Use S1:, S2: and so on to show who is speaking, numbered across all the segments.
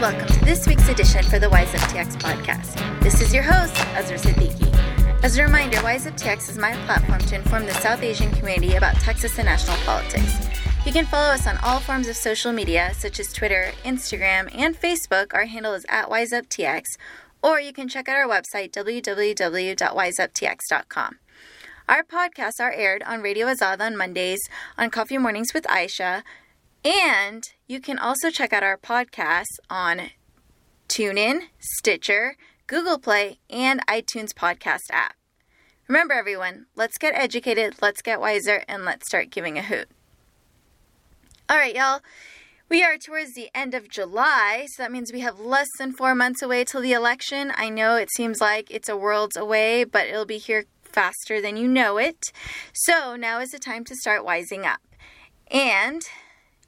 S1: welcome to this week's edition for the Wise Up TX podcast. This is your host, Azra Siddiqui. As a reminder, Wise Up TX is my platform to inform the South Asian community about Texas and national politics. You can follow us on all forms of social media, such as Twitter, Instagram, and Facebook. Our handle is at WiseUpTX, or you can check out our website, www.wiseuptx.com. Our podcasts are aired on Radio Azad on Mondays, on Coffee Mornings with Aisha, and you can also check out our podcasts on TuneIn, Stitcher, Google Play, and iTunes podcast app. Remember, everyone, let's get educated, let's get wiser, and let's start giving a hoot. All right, y'all. We are towards the end of July, so that means we have less than four months away till the election. I know it seems like it's a world's away, but it'll be here faster than you know it. So now is the time to start wising up. And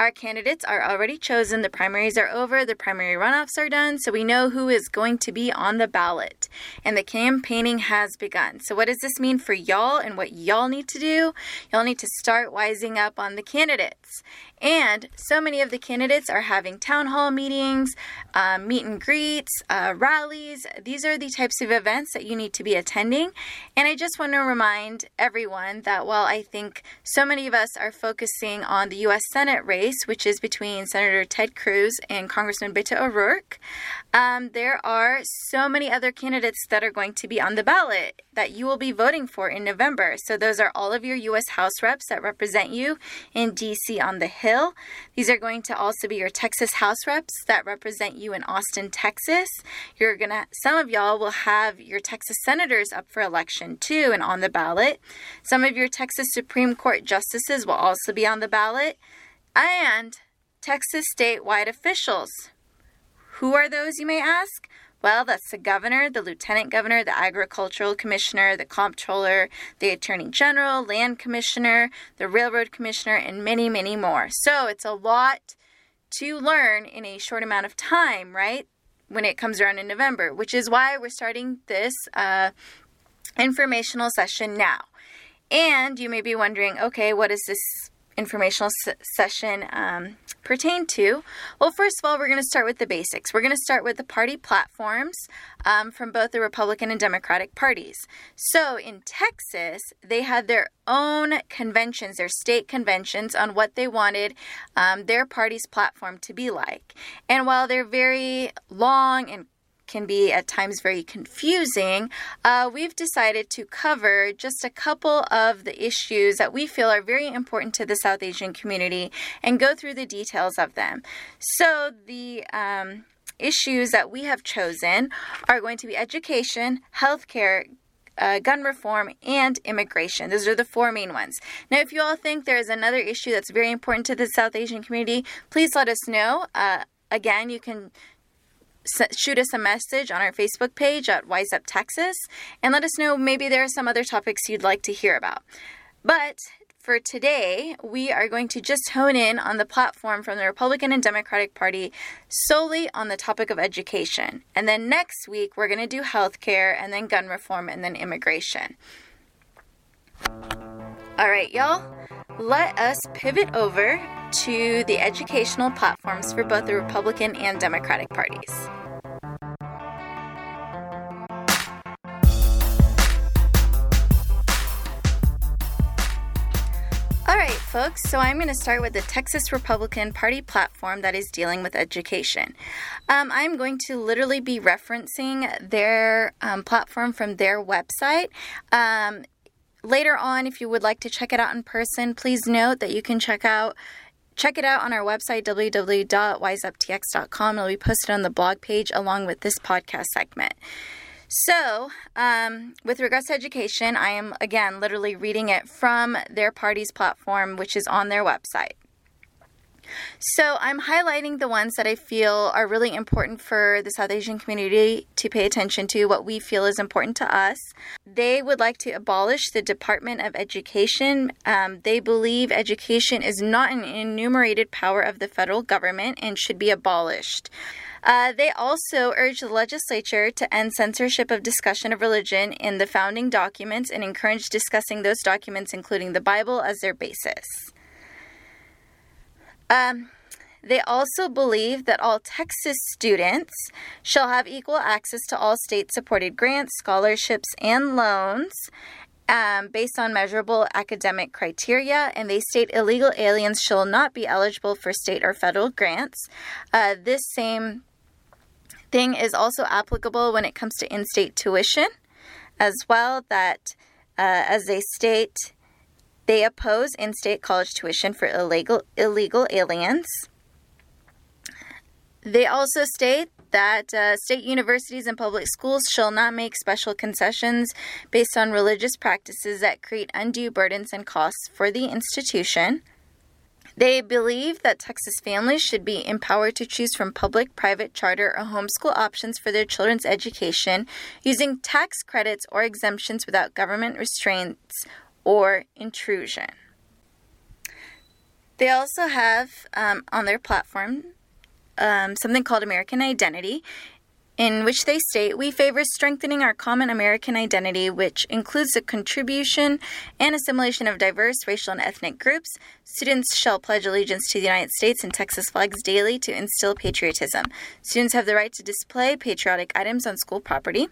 S1: our candidates are already chosen. The primaries are over. The primary runoffs are done. So we know who is going to be on the ballot. And the campaigning has begun. So, what does this mean for y'all and what y'all need to do? Y'all need to start wising up on the candidates. And so many of the candidates are having town hall meetings, uh, meet and greets, uh, rallies. These are the types of events that you need to be attending. And I just want to remind everyone that while I think so many of us are focusing on the U.S. Senate race, which is between Senator Ted Cruz and Congressman Beto O'Rourke, um, there are so many other candidates that are going to be on the ballot that you will be voting for in November. So those are all of your U.S. House reps that represent you in D.C. on the Hill. These are going to also be your Texas House reps that represent you in Austin, Texas. You're gonna some of y'all will have your Texas senators up for election too and on the ballot. Some of your Texas Supreme Court justices will also be on the ballot. And Texas statewide officials. Who are those, you may ask? Well, that's the governor, the lieutenant governor, the agricultural commissioner, the comptroller, the attorney general, land commissioner, the railroad commissioner, and many, many more. So it's a lot to learn in a short amount of time, right? When it comes around in November, which is why we're starting this uh, informational session now. And you may be wondering, okay, what is this informational s- session um, pertain to? Well, first of all, we're going to start with the basics. We're going to start with the party platforms um, from both the Republican and Democratic parties. So in Texas, they had their own conventions, their state conventions, on what they wanted um, their party's platform to be like. And while they're very long and can be at times very confusing, uh, we've decided to cover just a couple of the issues that we feel are very important to the South Asian community and go through the details of them. So, the um, issues that we have chosen are going to be education, healthcare, uh, gun reform, and immigration. Those are the four main ones. Now, if you all think there is another issue that's very important to the South Asian community, please let us know. Uh, again, you can shoot us a message on our Facebook page at Wise Up Texas and let us know maybe there are some other topics you'd like to hear about. But for today, we are going to just hone in on the platform from the Republican and Democratic Party solely on the topic of education. And then next week, we're going to do healthcare and then gun reform and then immigration. All right, y'all, let us pivot over to the educational platforms for both the Republican and Democratic parties. Right, folks, so I'm going to start with the Texas Republican Party platform that is dealing with education. Um, I'm going to literally be referencing their um, platform from their website. Um, later on, if you would like to check it out in person, please note that you can check out check it out on our website www.wiseuptx.com. It'll be posted on the blog page along with this podcast segment. So, um, with regards to education, I am again literally reading it from their party's platform, which is on their website. So I'm highlighting the ones that I feel are really important for the South Asian community to pay attention to, what we feel is important to us. They would like to abolish the Department of Education. Um, they believe education is not an enumerated power of the federal government and should be abolished. Uh, they also urge the legislature to end censorship of discussion of religion in the founding documents and encourage discussing those documents, including the Bible, as their basis. Um, they also believe that all Texas students shall have equal access to all state supported grants, scholarships, and loans. Um, based on measurable academic criteria, and they state illegal aliens shall not be eligible for state or federal grants. Uh, this same thing is also applicable when it comes to in state tuition as well, that uh, as they state, they oppose in state college tuition for illegal, illegal aliens. They also state that uh, state universities and public schools shall not make special concessions based on religious practices that create undue burdens and costs for the institution. They believe that Texas families should be empowered to choose from public, private, charter, or homeschool options for their children's education using tax credits or exemptions without government restraints or intrusion. They also have um, on their platform um, something called American Identity, in which they state we favor strengthening our common American identity, which includes the contribution and assimilation of diverse racial and ethnic groups. Students shall pledge allegiance to the United States and Texas flags daily to instill patriotism. Students have the right to display patriotic items on school property.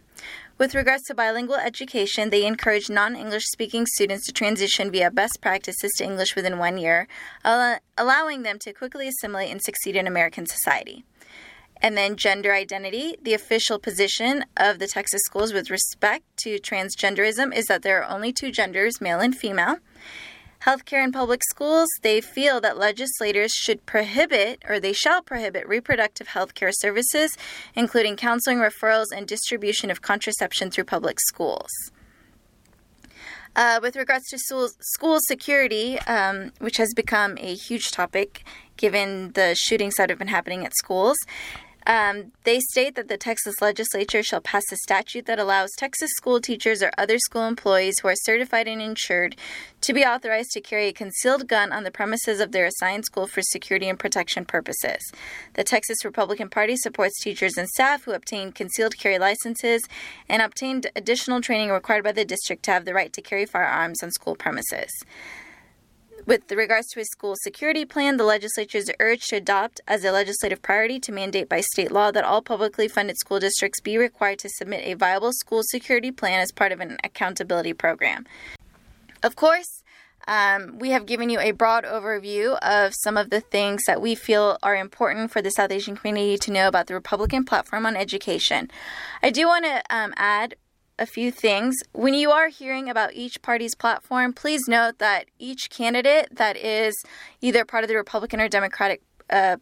S1: With regards to bilingual education, they encourage non English speaking students to transition via best practices to English within one year, allowing them to quickly assimilate and succeed in American society. And then gender identity. The official position of the Texas schools with respect to transgenderism is that there are only two genders, male and female. Healthcare in public schools, they feel that legislators should prohibit or they shall prohibit reproductive health care services, including counseling, referrals, and distribution of contraception through public schools. Uh, with regards to school, school security, um, which has become a huge topic given the shootings that have been happening at schools, um, they state that the Texas legislature shall pass a statute that allows Texas school teachers or other school employees who are certified and insured to be authorized to carry a concealed gun on the premises of their assigned school for security and protection purposes. The Texas Republican Party supports teachers and staff who obtain concealed carry licenses and obtained additional training required by the district to have the right to carry firearms on school premises. With regards to a school security plan, the legislature is urged to adopt as a legislative priority to mandate by state law that all publicly funded school districts be required to submit a viable school security plan as part of an accountability program. Of course, um, we have given you a broad overview of some of the things that we feel are important for the South Asian community to know about the Republican platform on education. I do want to um, add a few things. When you are hearing about each party's platform, please note that each candidate that is either part of the Republican or Democratic uh,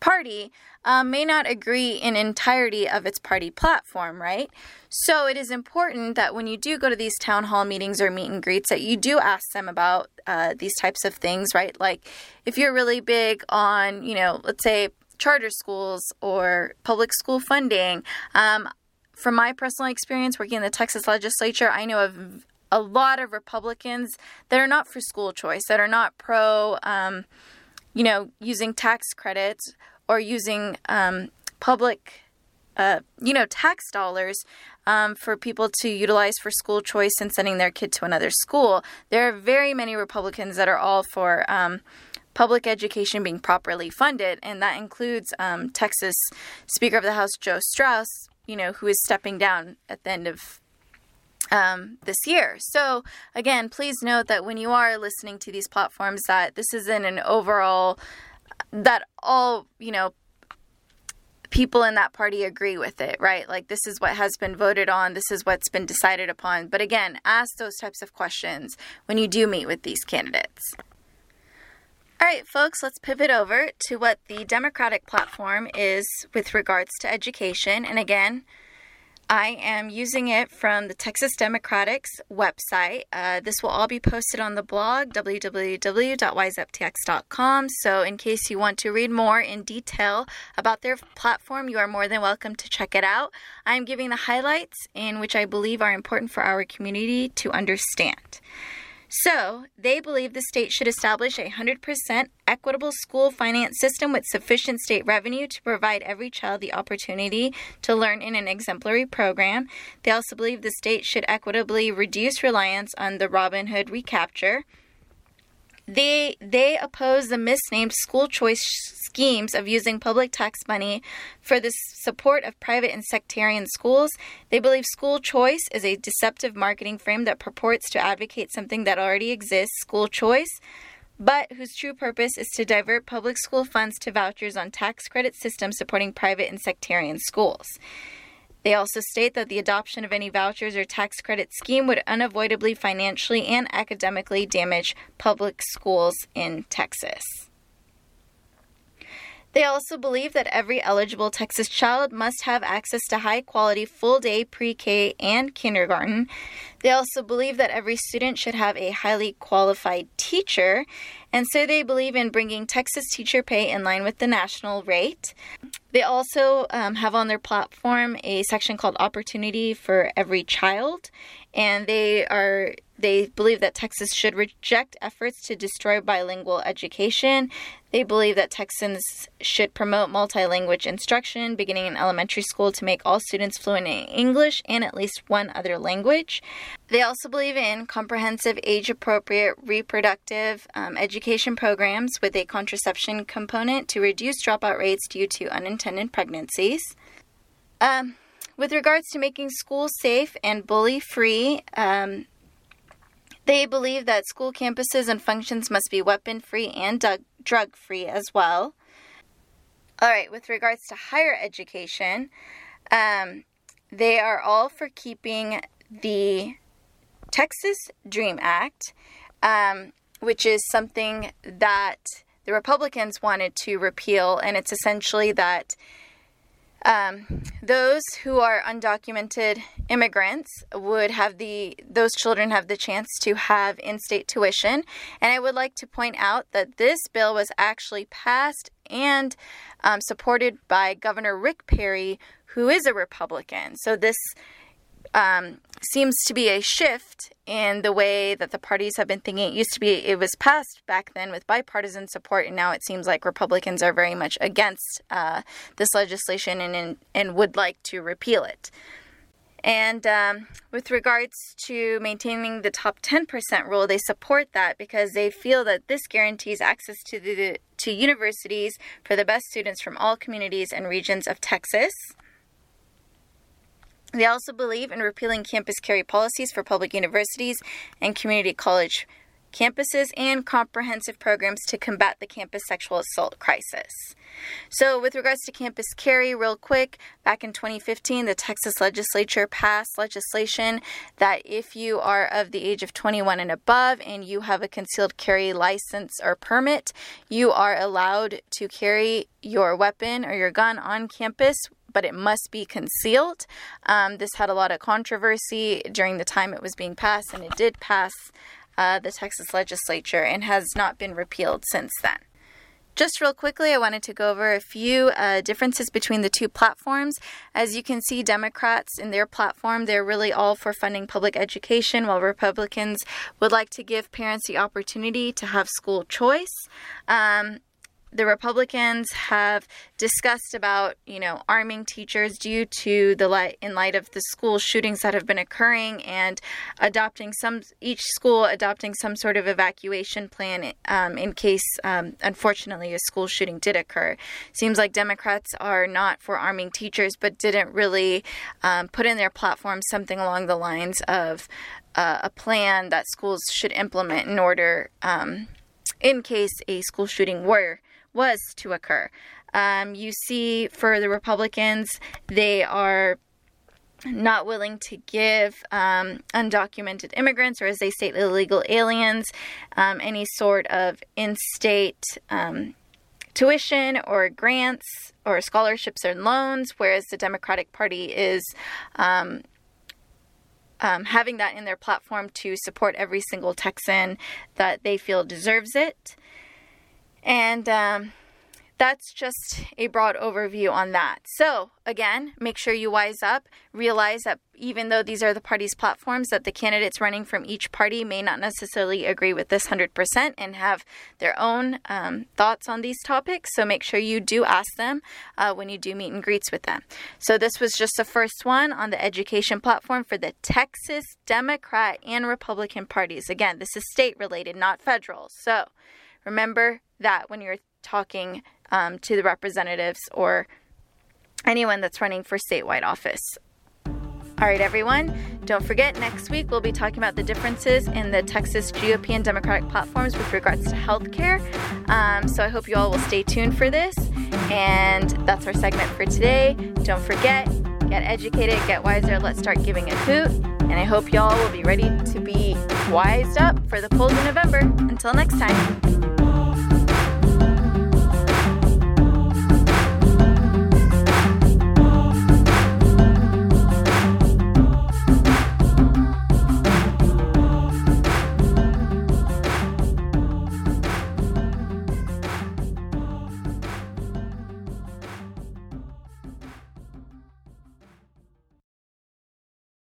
S1: Party um, may not agree in entirety of its party platform, right? So it is important that when you do go to these town hall meetings or meet and greets, that you do ask them about uh, these types of things, right? Like if you're really big on, you know, let's say charter schools or public school funding, um, from my personal experience working in the Texas legislature, I know of a lot of Republicans that are not for school choice, that are not pro, um, you know, using tax credits or using um, public, uh, you know, tax dollars um, for people to utilize for school choice and sending their kid to another school. There are very many Republicans that are all for um, public education being properly funded, and that includes um, Texas Speaker of the House Joe Straus, you know, who is stepping down at the end of um, this year. So again, please note that when you are listening to these platforms, that this isn't an overall that all you know people in that party agree with it, right? Like this is what has been voted on, this is what's been decided upon. But again, ask those types of questions when you do meet with these candidates. All right, folks, let's pivot over to what the Democratic platform is with regards to education. And again, I am using it from the Texas Democrats website. Uh, this will all be posted on the blog, www.wiseuptx.com. So, in case you want to read more in detail about their platform, you are more than welcome to check it out. I'm giving the highlights in which I believe are important for our community to understand. So, they believe the state should establish a 100% equitable school finance system with sufficient state revenue to provide every child the opportunity to learn in an exemplary program. They also believe the state should equitably reduce reliance on the Robin Hood recapture. They they oppose the misnamed school choice schemes of using public tax money for the support of private and sectarian schools. They believe school choice is a deceptive marketing frame that purports to advocate something that already exists, school choice, but whose true purpose is to divert public school funds to vouchers on tax credit systems supporting private and sectarian schools. They also state that the adoption of any vouchers or tax credit scheme would unavoidably financially and academically damage public schools in Texas. They also believe that every eligible Texas child must have access to high quality full day pre K and kindergarten. They also believe that every student should have a highly qualified teacher, and so they believe in bringing Texas teacher pay in line with the national rate. They also um, have on their platform a section called Opportunity for Every Child, and they are they believe that Texas should reject efforts to destroy bilingual education. They believe that Texans should promote multilingual instruction beginning in elementary school to make all students fluent in English and at least one other language. They also believe in comprehensive, age appropriate reproductive um, education programs with a contraception component to reduce dropout rates due to unintended pregnancies. Um, with regards to making schools safe and bully free, um, they believe that school campuses and functions must be weapon free and drug free as well. All right, with regards to higher education, um, they are all for keeping the Texas Dream Act, um, which is something that the Republicans wanted to repeal, and it's essentially that um, those who are undocumented immigrants would have the those children have the chance to have in-state tuition. And i would like to point out that this bill was actually passed and um, supported by governor rick perry who is a republican. So this um, seems to be a shift in the way that the parties have been thinking. It used to be, it was passed back then with bipartisan support, and now it seems like Republicans are very much against uh, this legislation and, and, and would like to repeal it. And um, with regards to maintaining the top 10% rule, they support that because they feel that this guarantees access to the to universities for the best students from all communities and regions of Texas. They also believe in repealing campus carry policies for public universities and community college campuses and comprehensive programs to combat the campus sexual assault crisis. So, with regards to campus carry, real quick, back in 2015, the Texas legislature passed legislation that if you are of the age of 21 and above and you have a concealed carry license or permit, you are allowed to carry your weapon or your gun on campus but it must be concealed. Um, this had a lot of controversy during the time it was being passed, and it did pass uh, the Texas legislature and has not been repealed since then. Just real quickly, I wanted to go over a few uh, differences between the two platforms. As you can see, Democrats in their platform, they're really all for funding public education, while Republicans would like to give parents the opportunity to have school choice. Um, the Republicans have discussed about, you know, arming teachers due to the light in light of the school shootings that have been occurring and adopting some each school adopting some sort of evacuation plan um, in case, um, unfortunately, a school shooting did occur. Seems like Democrats are not for arming teachers, but didn't really um, put in their platform something along the lines of uh, a plan that schools should implement in order, um, in case a school shooting were was to occur. Um, you see, for the Republicans, they are not willing to give um, undocumented immigrants, or as they state, illegal aliens, um, any sort of in state um, tuition or grants or scholarships or loans, whereas the Democratic Party is. Um, um, having that in their platform to support every single Texan that they feel deserves it. And um, that's just a broad overview on that. So, again, make sure you wise up. Realize that even though these are the party's platforms, that the candidates running from each party may not necessarily agree with this 100% and have their own um, thoughts on these topics. So, make sure you do ask them uh, when you do meet and greets with them. So, this was just the first one on the education platform for the Texas Democrat and Republican parties. Again, this is state related, not federal. So, remember that when you're talking um, to the representatives or anyone that's running for statewide office. All right, everyone, don't forget next week we'll be talking about the differences in the Texas GOP and Democratic platforms with regards to healthcare. Um, so I hope you all will stay tuned for this. And that's our segment for today. Don't forget, get educated, get wiser, let's start giving a hoot. And I hope y'all will be ready to be wised up for the polls in November. Until next time.